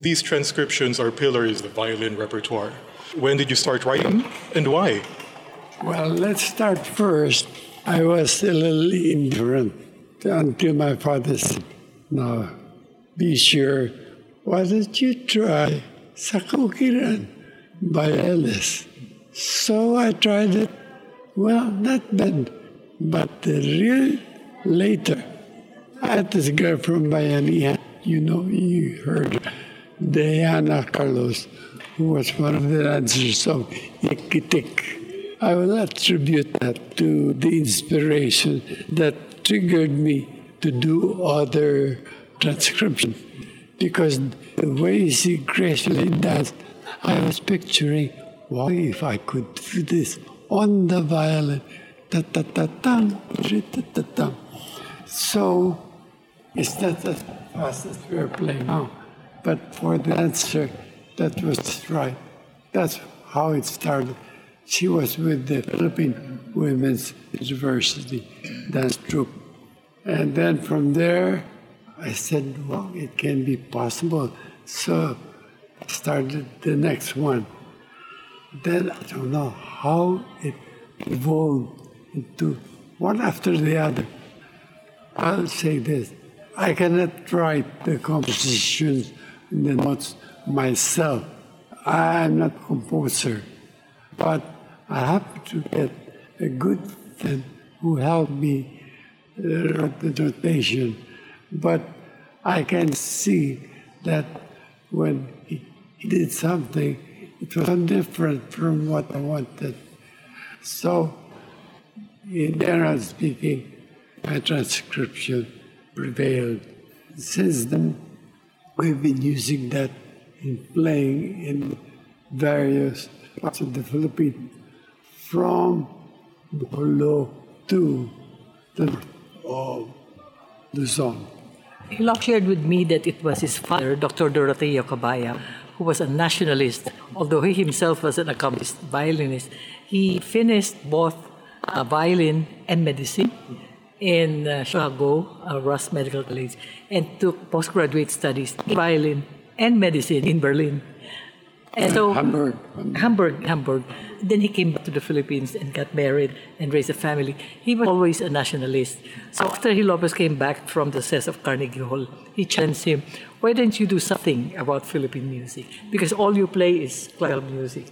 These transcriptions are pillars of the violin repertoire. When did you start writing and why? Well, let's start first. I was a little indifferent until my father said, Now, be sure, why don't you try Sakukiran by Ellis? So I tried it. Well, not bad, but the real later, I had this girl from Bayanihan, you know, you heard Diana Carlos, who was one of the dancers of Ikitik. I will attribute that to the inspiration that triggered me to do other transcription. Because the way she gracefully danced, I was picturing, what if I could do this on the violin? Ta ta ta tam, ta ta tam. So it's not as fast as we're playing now. Oh. But for the dancer, that was right. That's how it started. She was with the Philippine Women's University dance troupe. And then from there, I said, well, it can be possible. So I started the next one. Then I don't know how it evolved into one after the other. I'll say this I cannot write the compositions the notes myself. I'm not a composer, but I happen to get a good friend who helped me uh, write the notation. But I can see that when he, he did something, it was different from what I wanted. So, in general speaking, my transcription prevailed. Since then, we've been using that in playing in various parts of the Philippines, from Bolo to the oh, Luzon. Locke shared with me that it was his father, Dr. Doroteo Kabayao, who was a nationalist. Although he himself was an accomplished violinist, he finished both uh, violin and medicine in uh, Chicago, uh, Rush Medical College, and took postgraduate studies in violin and medicine in Berlin. And so Hamburg. Hamburg, Hamburg. Then he came back to the Philippines and got married and raised a family. He was always a nationalist. So after Gilopez came back from the CES of Carnegie Hall, he challenged him, why don't you do something about Philippine music? Because all you play is classical music.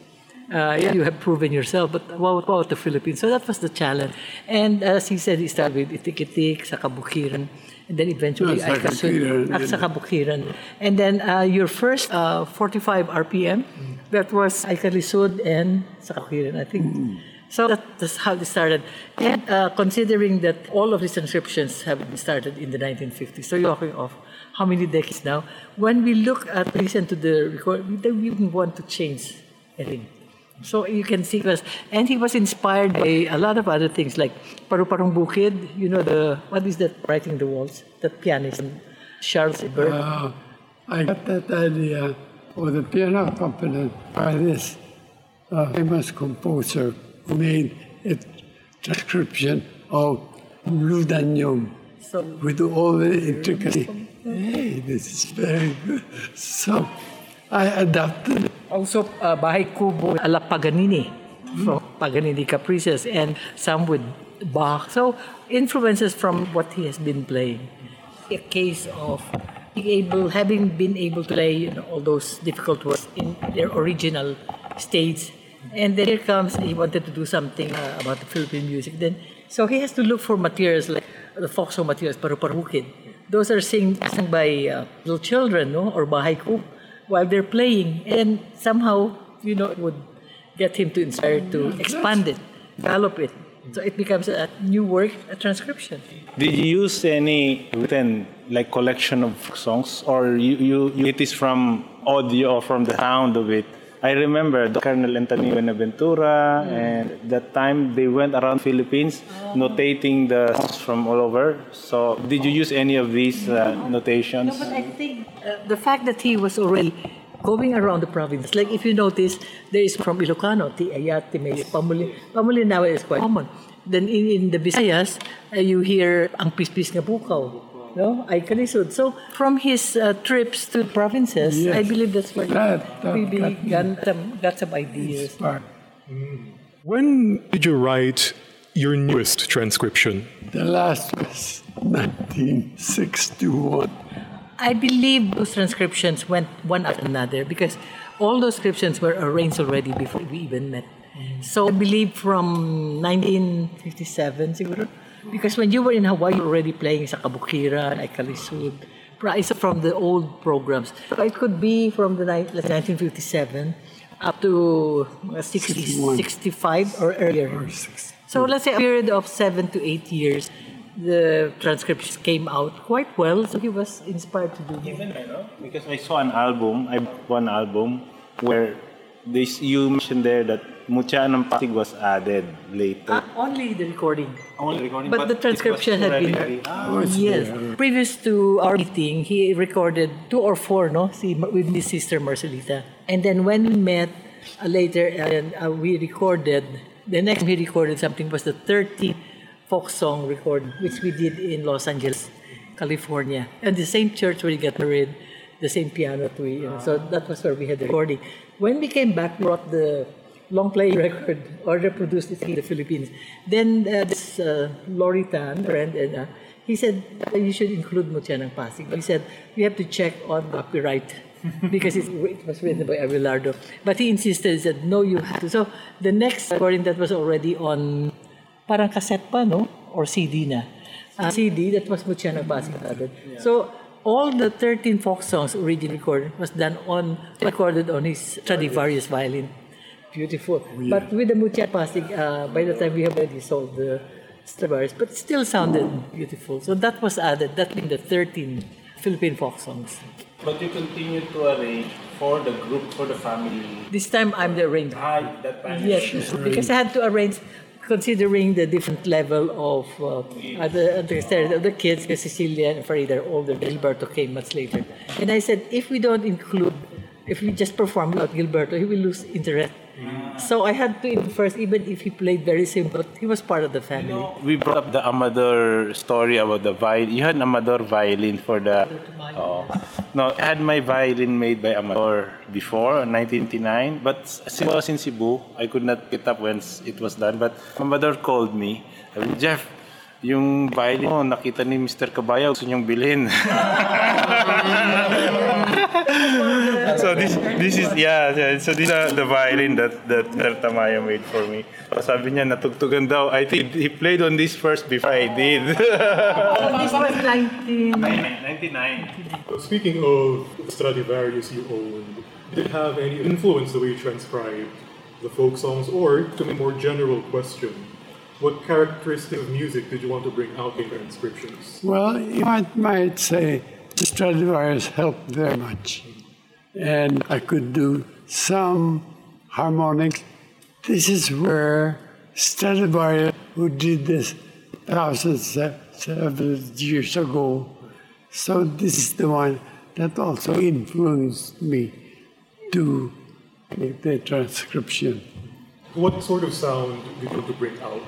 Uh, yeah, you have proven yourself, but what about the Philippines? So that was the challenge. And as he said, he started with Itik-Itik, sa Kabukiran, and then eventually Ah, at sa Kabukiran. And then uh, your first uh, 45 RPM, that was Ay Kalisud and sa Kabukiran, I think. So that, that's how it started. And uh, considering that all of these transcriptions have been started in the 1950s, so you're talking of how many decades now? When we look at, listen to the record, we don't even want to change anything. So you can see was, and he was inspired by a lot of other things like Paru Parong Bukid, you know the what is that writing the walls, that pianist, Charles Ebert. Uh, I got that idea for the piano accompaniment by this uh, famous composer who made a transcription of Ludanyong So with all the intricacy. Hey, this is very good. So I adapted. Also uh, Bahay Kubo ala Paganini from Paganini Caprices and some with Bach. So influences from what he has been playing. A case of able, having been able to play you know, all those difficult words in their original states. And then here comes, he wanted to do something uh, about the Philippine music. Then, so he has to look for materials like the folk song materials, paru-parukid. Those are sing, sung by uh, little children, no, or bahay ko, while they're playing, and somehow, you know, it would get him to inspire to mm. expand it, develop it. So it becomes a new work, a transcription. Did you use any written like collection of songs, or you, you, you it is from audio or from the sound of it? I remember Colonel Antonio Buenaventura, and that time they went around Philippines notating the songs from all over. So, did you use any of these uh, notations? No, but I think uh, the fact that he was already going around the province, like if you notice, there is from Ilocano, Ti Ayat, Ti May, Pamuli. Pamuli now is quite common. Then in, in the Visayas, uh, you hear ang pispis nga bukaw. No, I can assume. So from his uh, trips to provinces, Yes. I believe that's where That- that we got got, some, got some ideas. Part. When did you write your newest transcription? The last was 1961. I believe those transcriptions went one after another because all those transcriptions were arranged already before we even met. So I believe from 1957 siguro. Because when you were in Hawaii, you were already playing sa Kabukiran, Ay Kalisud, price from the old programs. So it could be from the ni- like 1957 up to uh, 60, 65 or earlier. Or. So let's say a period of seven to eight years, the transcriptions came out quite well. So he was inspired to do more. Even I know because I saw an album, I one album where this you mentioned there that Mutya ng Pasig was added later. Uh, only the recording. Only recording, But, the transcription had been. already- Ah, yes. there. Previous to our meeting, he recorded two or four, no? See, with his sister Marcelita. And then when we met uh, later, and uh, we recorded. The next time he recorded something was the 30 folk song record, which we did in Los Angeles, California, and the same church where he got married, the same piano that we. You know, so that was where we had the recording. When we came back, we brought the long play record or reproduced it in the Philippines. Then uh, this uh, Lori Tan, friend, and uh, he said "Uh, you should include Mutya ng Pasig. He said we have to check on copyright because it's, it was written by Abelardo. But he insisted, he said no, you have to. So the next recording that was already on parang cassette pa, no? Or CD na. Uh, CD, that was Mutya ng Pasig added. So all the 13 folk songs originally recorded was done on, recorded on his Stradivarius violin. Beautiful. But with the Mutya Pasig, uh, by the time we have already sold the Stradivarius, but still sounded beautiful. So that was added, that in the 13 Philippine folk songs. But you continue to arrange for the group, for the family. This time I'm the arranger. Ah, that time. Yes, because I had to arrange, considering the different level of uh, other, other the kids, Cecilia and Faridah are older. Gilberto came much later, and I said if we don't include, if we just perform without Gilberto, he will lose interest. So I had to first, even if he played very simple, he was part of the family. We brought up the Amador story about the violin. You had an Amador violin for the. Oh. No, I had my violin made by Amador before, in 1989. But since I was in Cebu, I could not get up once it was done. But Amador called me. Sabi, Jeff, yung violin mo, nakita ni Mr. Kabayao, gusto niyong bilhin. so this this is yeah, yeah so this is the violin that that Mr. Tamayo made for me. So sabi niya natugtugan daw. I think he played on this first before I did. This was 19. 99. Speaking of Stradivarius you owned, did it have any influence the way you transcribed the folk songs? Or, to a more general question, what characteristic of music did you want to bring out in your transcriptions? Well, you might, might say the Stradivarius helped very much. And I could do some harmonics. This is where Stradivarius, who did this thousands of years ago, so this is the one that also influenced me to make the transcription. What sort of sound did you want to bring out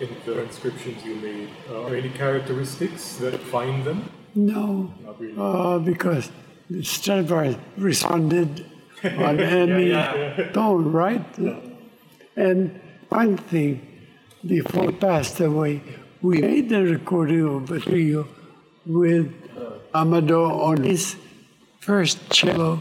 in the transcriptions you made? Uh, are any characteristics that define them? No, Not really. uh, because Stradivarius responded on any tone, right? And one thing, before he passed away, we made the recording of a trio with Amado on his first cello,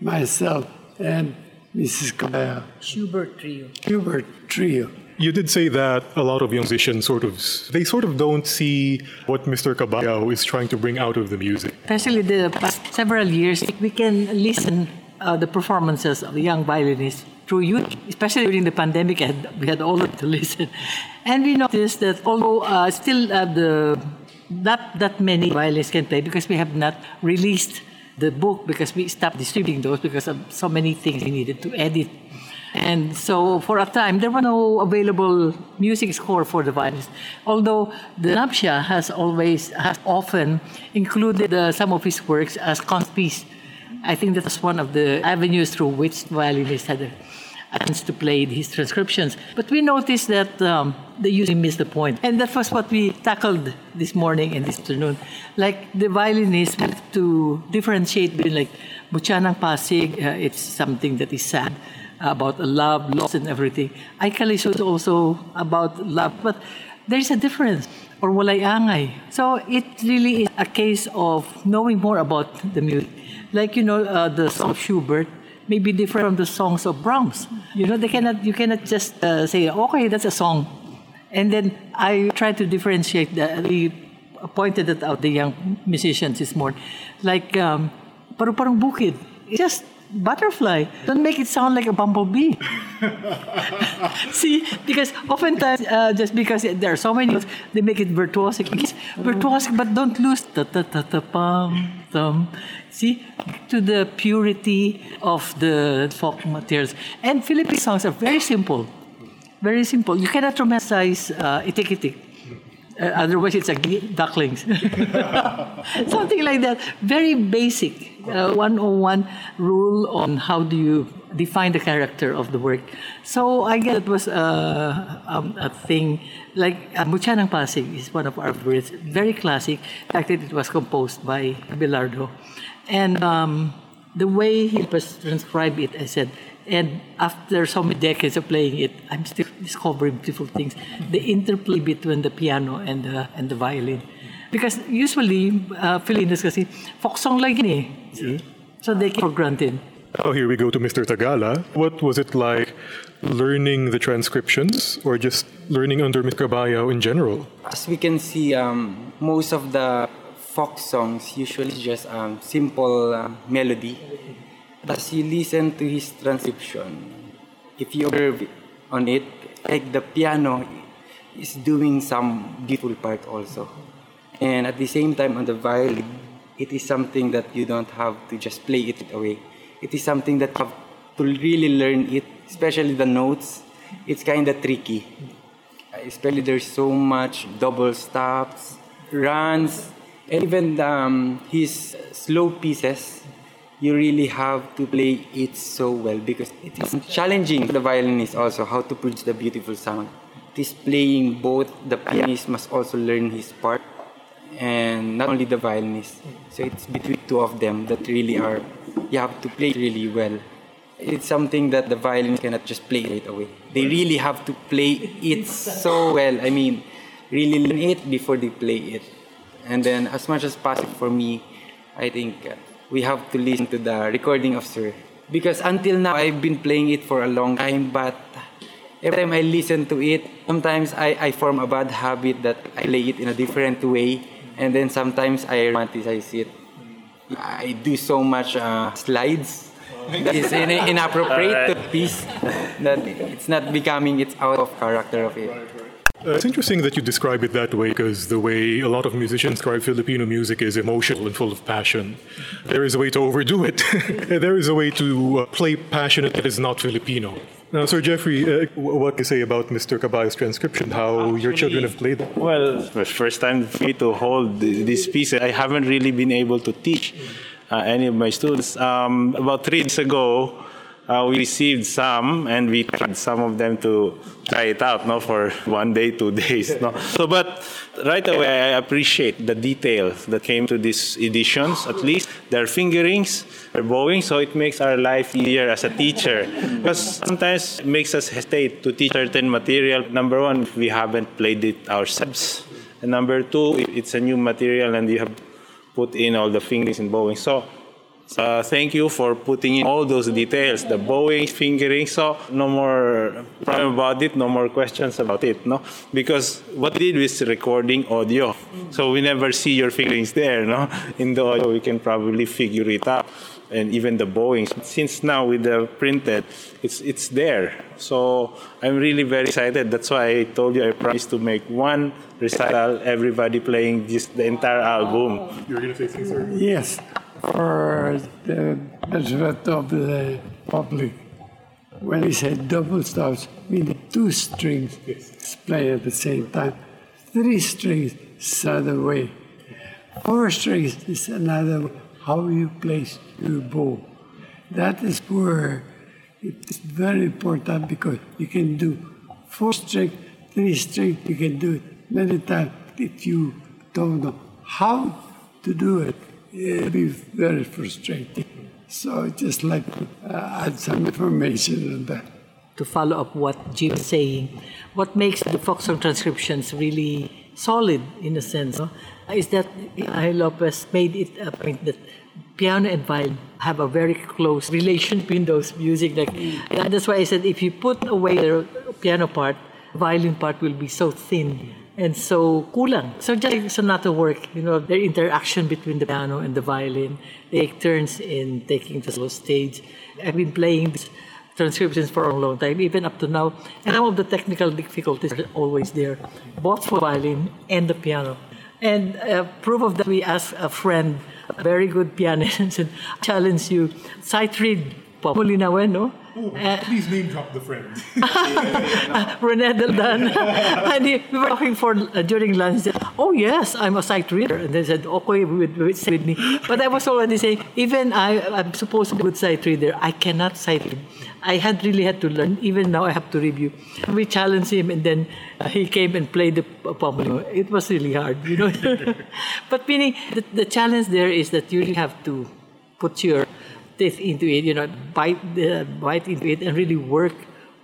myself, and Mrs. Kabayao, Schubert Trio. Hubert Trio. You did say that a lot of musicians sort of they sort of don't see what Mr. Kabayao is trying to bring out of the music. especially the past several years, we can listen uh, the performances of the young violinists through YouTube, especially during the pandemic. Had, we had all to listen, and we noticed that although uh, still uh, the not that many violinists can play because we have not released the book because we stopped distributing those because of so many things we needed to edit. And so for a time, there were no available music score for the violins. Although the NAMCYA has always, has often included uh, some of his works as concert piece. I think that was one of the avenues through which violinists had a, chance to play his transcriptions. But we noticed that um, they usually miss the point. And that was what we tackled this morning and this afternoon. Like the violinists have to differentiate between like Mutya ng Pasig, uh, it's something that is sad about love, loss, and everything. Ay Kalisud is also about love, but there's a difference. Or walay angay. So it really is a case of knowing more about the music. Like you know, uh, the song of Schubert may be different from the songs of Brahms. You know, they cannot. You cannot just uh, say, okay, that's a song, and then I try to differentiate that. We pointed it out the young musicians this morning, like um, paru-parang bukid. It's just butterfly. Don't make it sound like a bumblebee. See, because oftentimes, uh, just because there are so many, they make it virtuosic. It's virtuosic, but don't lose the ta ta ta pam thum. See, to the purity of the folk materials. And Philippine songs are very simple. Very simple. You cannot romanticize uh, itik-itik. Uh, otherwise, it's like ducklings. Something like that. Very basic. Uh, 101 rule on how do you define the character of the work. So I guess it was uh, um, a thing like uh, Mutya ng Pasig is one of our favorites. Very classic. The fact it was composed by Abelardo. And um, the way he transcribed it, I said, and after so many decades of playing it, I'm still discovering beautiful things. The interplay between the piano and the, and the violin. Because usually, uh, Filipinos kasi, folk song lang yun eh. See? So they take for granted. Oh, here we go to Mr. Tagala. What was it like learning the transcriptions or just learning under Mr. Kabayao in general? As we can see, um, most of the folk songs usually just um, simple uh, melody as you listen to his transcription, if you observe on it, like the piano is doing some beautiful part also. And at the same time on the violin, it is something that you don't have to just play it away. It is something that you have to really learn it, especially the notes. It's kind of tricky. Especially there's so much double stops, runs, and even um, his slow pieces you really have to play it so well because it is challenging the violinist also how to produce the beautiful sound. It is playing both the pianist must also learn his part and not only the violinist. So it's between two of them that really are you have to play really well. It's something that the violinist cannot just play right away. They really have to play it so well. I mean, really learn it before they play it. And then as much as possible for me, I think uh, we have to listen to the recording of Sir. Because until now, I've been playing it for a long time, but every time I listen to it, sometimes I, I form a bad habit that I play it in a different way, and then sometimes I romanticize it. I do so much uh, slides that is in, inappropriate to the piece that it's not becoming its out of character of it. Uh, it's interesting that you describe it that way because the way a lot of musicians describe Filipino music is emotional and full of passion. There is a way to overdo it. there is a way to uh, play passionate that is not Filipino. Now, Sir Jeffrey, uh, what do you say about Mr. Kabayao's transcription? How Actually, your children have played it? Well, first time for me to hold this piece. I haven't really been able to teach uh, any of my students. Um, about three days ago, uh, we received some and we tried some of them to try it out no for one day two days no. So but right away i appreciate the details that came to these editions at least. Their fingerings their bowing so it makes our life easier as a teacher. Because sometimes it makes us hesitate to teach certain material. Number one we haven't played it ourselves. And number two it's a new material and you have put in all the fingerings and bowing. So uh, thank you for putting in all those details, the bowing, fingering. So no more problem about it, no more questions about it, no? Because what we did was recording audio, so we never see your fingerings there, no? In the audio, we can probably figure it out, and even the bowing. Since now with the printed, it's it's there. So I'm really very excited. That's why I told you I promised to make one recital, everybody playing this the entire album. You're gonna say something, sir? Yes for the benefit of the public. When he said double stops, meaning two strings play at the same time. Three strings is another way. Four strings is another way. How you place your bow. That is where It's very important because you can do four string, three string, you can do it many times. If you don't know how to do it, it'll be very frustrating. So I just like uh, add some information on that. To follow up what Jim was saying, what makes the folk song transcriptions really solid in a sense is that Gilopez made it a point that piano and violin have a very close relation between those music. Like that's why I said if you put away the piano part, violin part will be so thin and so kulang. So just like sonata work, you know, their interaction between the piano and the violin, they take turns in taking the slow stage. I've been playing transcriptions for a long time, even up to now. And some of the technical difficulties are always there, both for violin and the piano. And uh, proof of that, we asked a friend, a very good pianist, and said, challenge you, sight read Molinawen, no? Oh, please name drop the friend. Rene Daldan. and he, we were talking for uh, during lunch. Said, oh yes, I'm a sight reader. And they said, okay, with, with, with me. But I was already saying, even I, I'm supposed to be a good sight reader. I cannot sight read. I had really had to learn. Even now, I have to review. We challenged him, and then uh, he came and played the pomolo. It was really hard, you know. but meaning, the, the challenge there is that you really have to put your teeth into it, you know, bite the, bite into it, and really work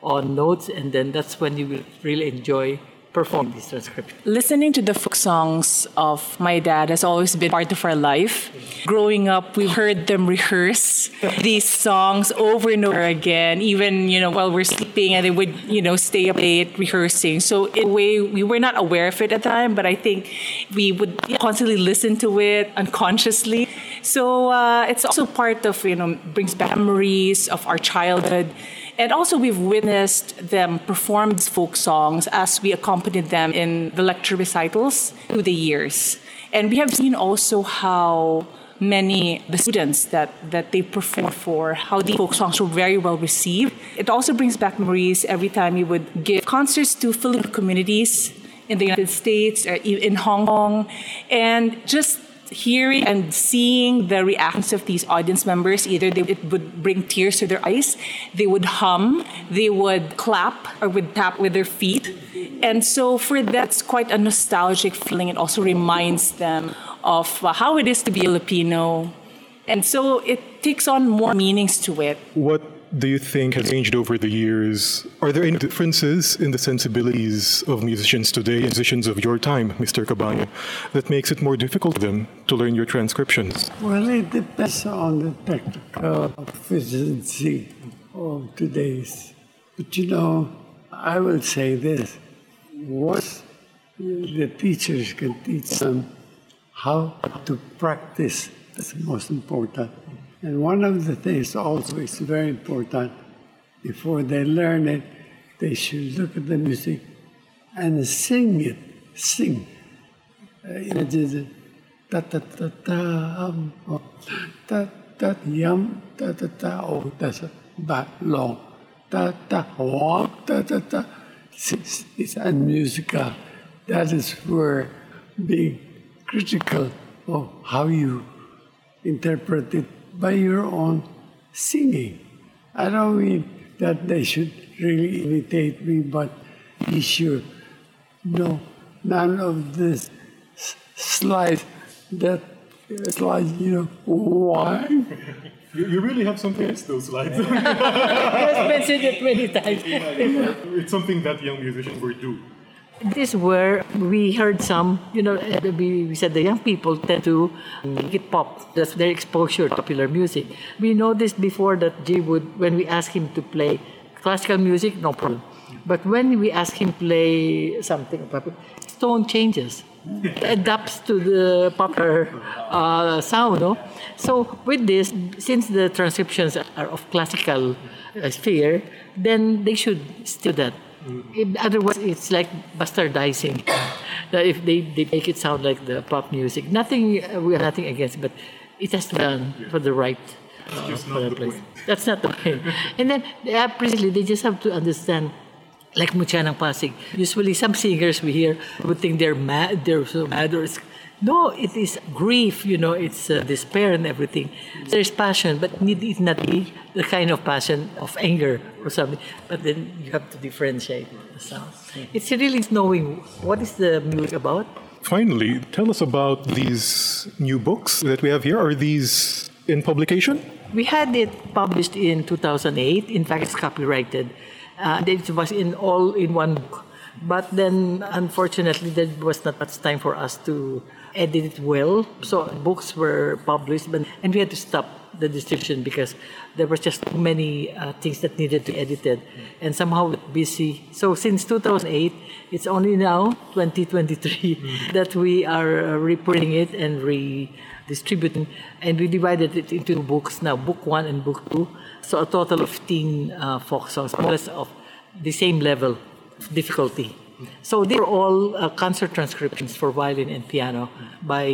on notes, and then that's when you will really enjoy performing this transcription. Listening to the folk songs of my dad has always been part of our life. Growing up, we heard them rehearse these songs over and over again, even you know while we're sleeping, and they would you know stay up late rehearsing. So in a way, we were not aware of it at the time, but I think we would constantly listen to it unconsciously. So uh, it's also part of you know brings back memories of our childhood. And also, we've witnessed them perform these folk songs as we accompanied them in the lecture recitals through the years. And we have seen also how many the students that, that they perform for, how the folk songs were very well received. It also brings back memories every time we would give concerts to Filipino communities in the United States in Hong Kong. And just hearing and seeing the reactions of these audience members either they, it would bring tears to their eyes they would hum they would clap or would tap with their feet. And so for that's quite a nostalgic feeling. It also reminds them of uh, how it is to be a filipino. And so it takes on more meanings to it. What do you think has changed over the years? Are there any differences in the sensibilities of musicians today, musicians of your time, Mr. Kabayao, that makes it more difficult for them to learn your transcriptions? Well, it depends on the technical efficiency of today's. But you know, I will say this once the teachers can teach them how to practice, that's most important. And one of the things also is very important before they learn it, they should look at the music and sing it. Sing. Uh, just ta ta ta ta um, oh, ta ta yum ta ta ta oh that's that long ta ta oh ta ta ta. It's, it's unmusical. That is where being critical of how you interpret it by your own singing. I don't mean that they should really imitate me, but be sure, no, none of this slide that uh, it's like, you know, why? You, you really have something against those slides. I've mentioned it many times. it's something that young musicians were do. This is where we heard some, you know, we, said the young people tend to it pop. That's their exposure to popular music. We noticed before that G would, when we asked him to play classical music, no problem. But when we ask him play something, tone changes, adapts to the popular uh, sound. No? So with this, since the transcriptions are of classical uh, sphere, then they should still that. In otherwise, it's like bastardizing. if they, they make it sound like the pop music, nothing uh, we have nothing against, but it has to be done for the right. Uh, for the place. point. That's not the point. and then, uh, precisely, they just have to understand like Mutya ng Pasig. Usually, some singers we hear would think they're mad, they're so mad, or it's No, it is grief, you know, it's uh, despair and everything. There's passion, but need it not be the kind of passion of anger or something. But then you have to differentiate the sound. It's really knowing what is the music about. Finally, tell us about these new books that we have here. Are these in publication? We had it published in 2008. In fact, it's copyrighted. Uh, it was in all in one book. But then, unfortunately, there was not much time for us to edit it well. So books were published, but, and we had to stop the distribution because there was just too many uh, things that needed to be edited, and somehow busy. So since 2008, it's only now 2023 that we are uh, reprinting it and redistributing, and we divided it into books now, book one and book two. So a total of 15 uh, folk songs, more or less of the same level difficulty. So they're all uh, concert transcriptions for violin and piano by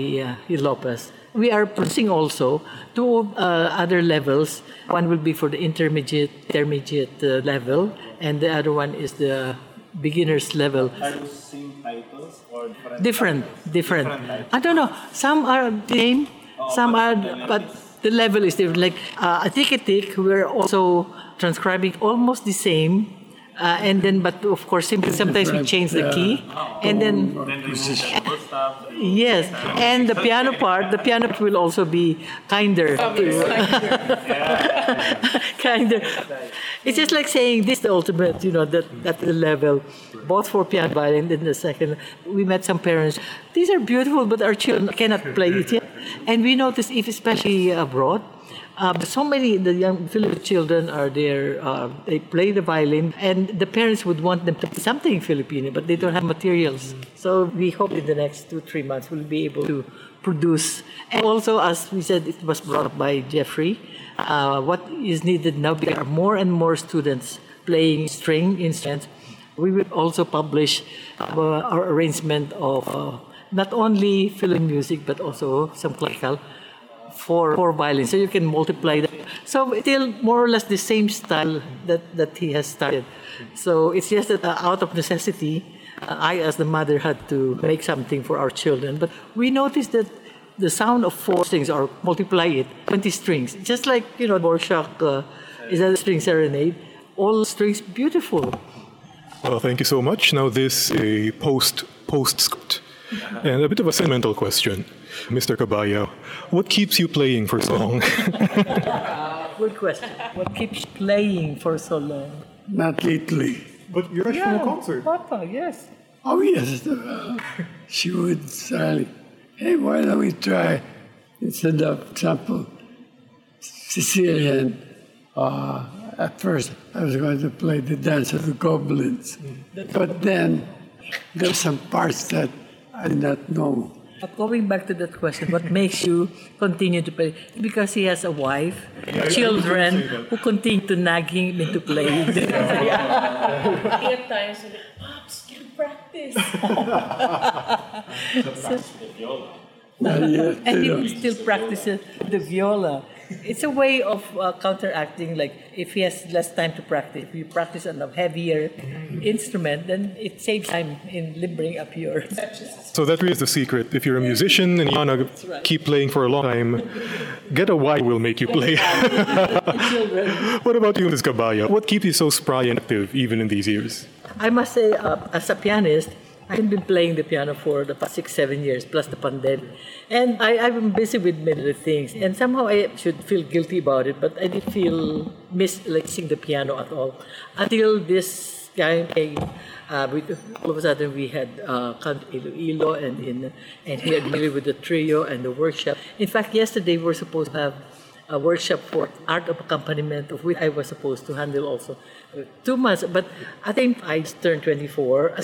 uh, Lopez. We are producing also two uh, other levels. One will be for the intermediate, intermediate uh, level, and the other one is the beginner's level. Are same titles or different? Different, different. I don't know. Some are the same, some are, but the level is different. Like uh, a tick a tick, we're also transcribing almost the same. Uh, and then, but of course, simply sometimes we change the key, and then Then remove the full stuff. yes, and the piano part, the piano part will also be kinder. kinder. It's just like saying this is the ultimate, you know, that at the level, both for piano and violin. Then the second, we met some parents. These are beautiful, but our children cannot play it yet. And we noticed, if especially abroad, um, so many the young Filipino children are there. Uh, they play the violin, and the parents would want them to play something Filipino, but they don't have materials. So we hope in the next two three months we'll be able to produce. And also, as we said, it was brought up by Jeffrey. Uh, what is needed now? There are more and more students playing string instruments. We will also publish uh, our arrangement of uh, not only film music but also some classical for, for violin. So you can multiply that. So still more or less the same style that, that he has started. So it's just that uh, out of necessity, uh, I as the mother had to make something for our children. But we noticed that the sound of four strings or multiply it, 20 strings, just like, you know, Dvořák uh, is a string serenade, all strings beautiful. Well, thank you so much. Now, this is a post postscript and a bit of a sentimental question. Mr. Kabayao, what keeps you playing for so long? Good question. What keeps playing for so long? Not lately. but you're actually from a concert. Papa, yes. Oh, yes. uh, she would say, hey, why don't we try, instead of example, Sicilian, uh, at first I was going to play the Dance of the Goblins. But then there's some parts that I did not know. But going back to that question, what makes you continue to play? Because he has a wife, children who continue to nag him into playing. At times, Pops, can practice. Not yet, and you know. he still practices the viola. It's a way of uh, counteracting, like if he has less time to practice, if you practice on a heavier instrument, then it saves time in limbering up yours. So that really is the secret. If you're a musician and you want to right. keep playing for a long time, get a wife will make you play. what about you, Ms. Kabayao? What keeps you so spry and active even in these years? I must say, uh, as a pianist, I've been playing the piano for the past six, seven years, plus the pandemic. And I, I've been busy with many things. And somehow I should feel guilty about it, but I didn't feel miss like sing the piano at all. Until this guy came, uh, all of a sudden we had uh, Count Iloilo and, in, and he had me with the trio and the workshop. In fact, yesterday we were supposed to have a workshop for art of accompaniment, of which I was supposed to handle also. Uh, Two months, but I think I turned 24, uh,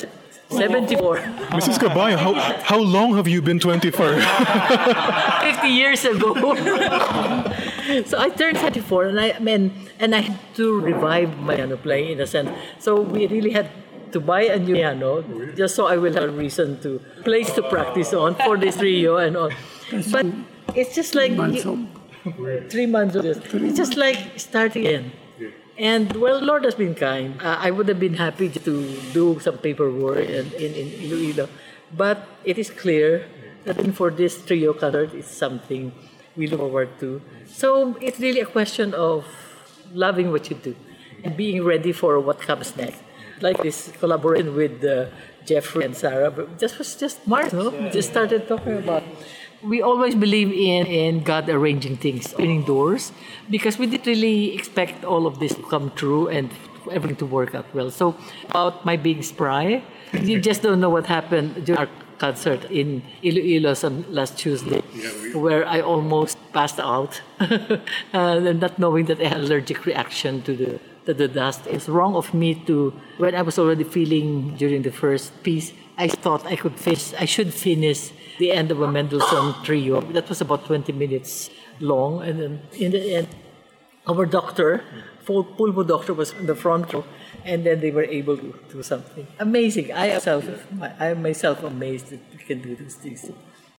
74, Mrs. Kabayao, how, how long have you been 24? 50 years ago. so I turned 74, and I, I mean, and I had to revive my piano playing in a sense. So we really had to buy a new piano just so I will have a reason to place to practice on for this trio and all. But it's just like three months of this. It's just like starting again. And well, Lord has been kind. Uh, I would have been happy to do some paperwork in, in, in Iloilo. But it is clear that for this trio concert, it's something we look forward to. So it's really a question of loving what you do and being ready for what comes next. Like this collaboration with uh, Jeffrey and Sarah, but this was just March, no? We just started talking about. We always believe in, in God arranging things, opening doors, because we didn't really expect all of this to come true and everything to work out well. So about my being spry, you just don't know what happened during our concert in Iloilo some last Tuesday, where I almost passed out, uh, not knowing that I had allergic reaction to the to the dust. It's wrong of me to when I was already feeling during the first piece. I thought I could finish. I should finish the end of a Mendelssohn trio. That was about 20 minutes long, and then in the end, our doctor, pulmo doctor, was in the front row, and then they were able to do something amazing. I myself, I am myself amazed that we can do these things.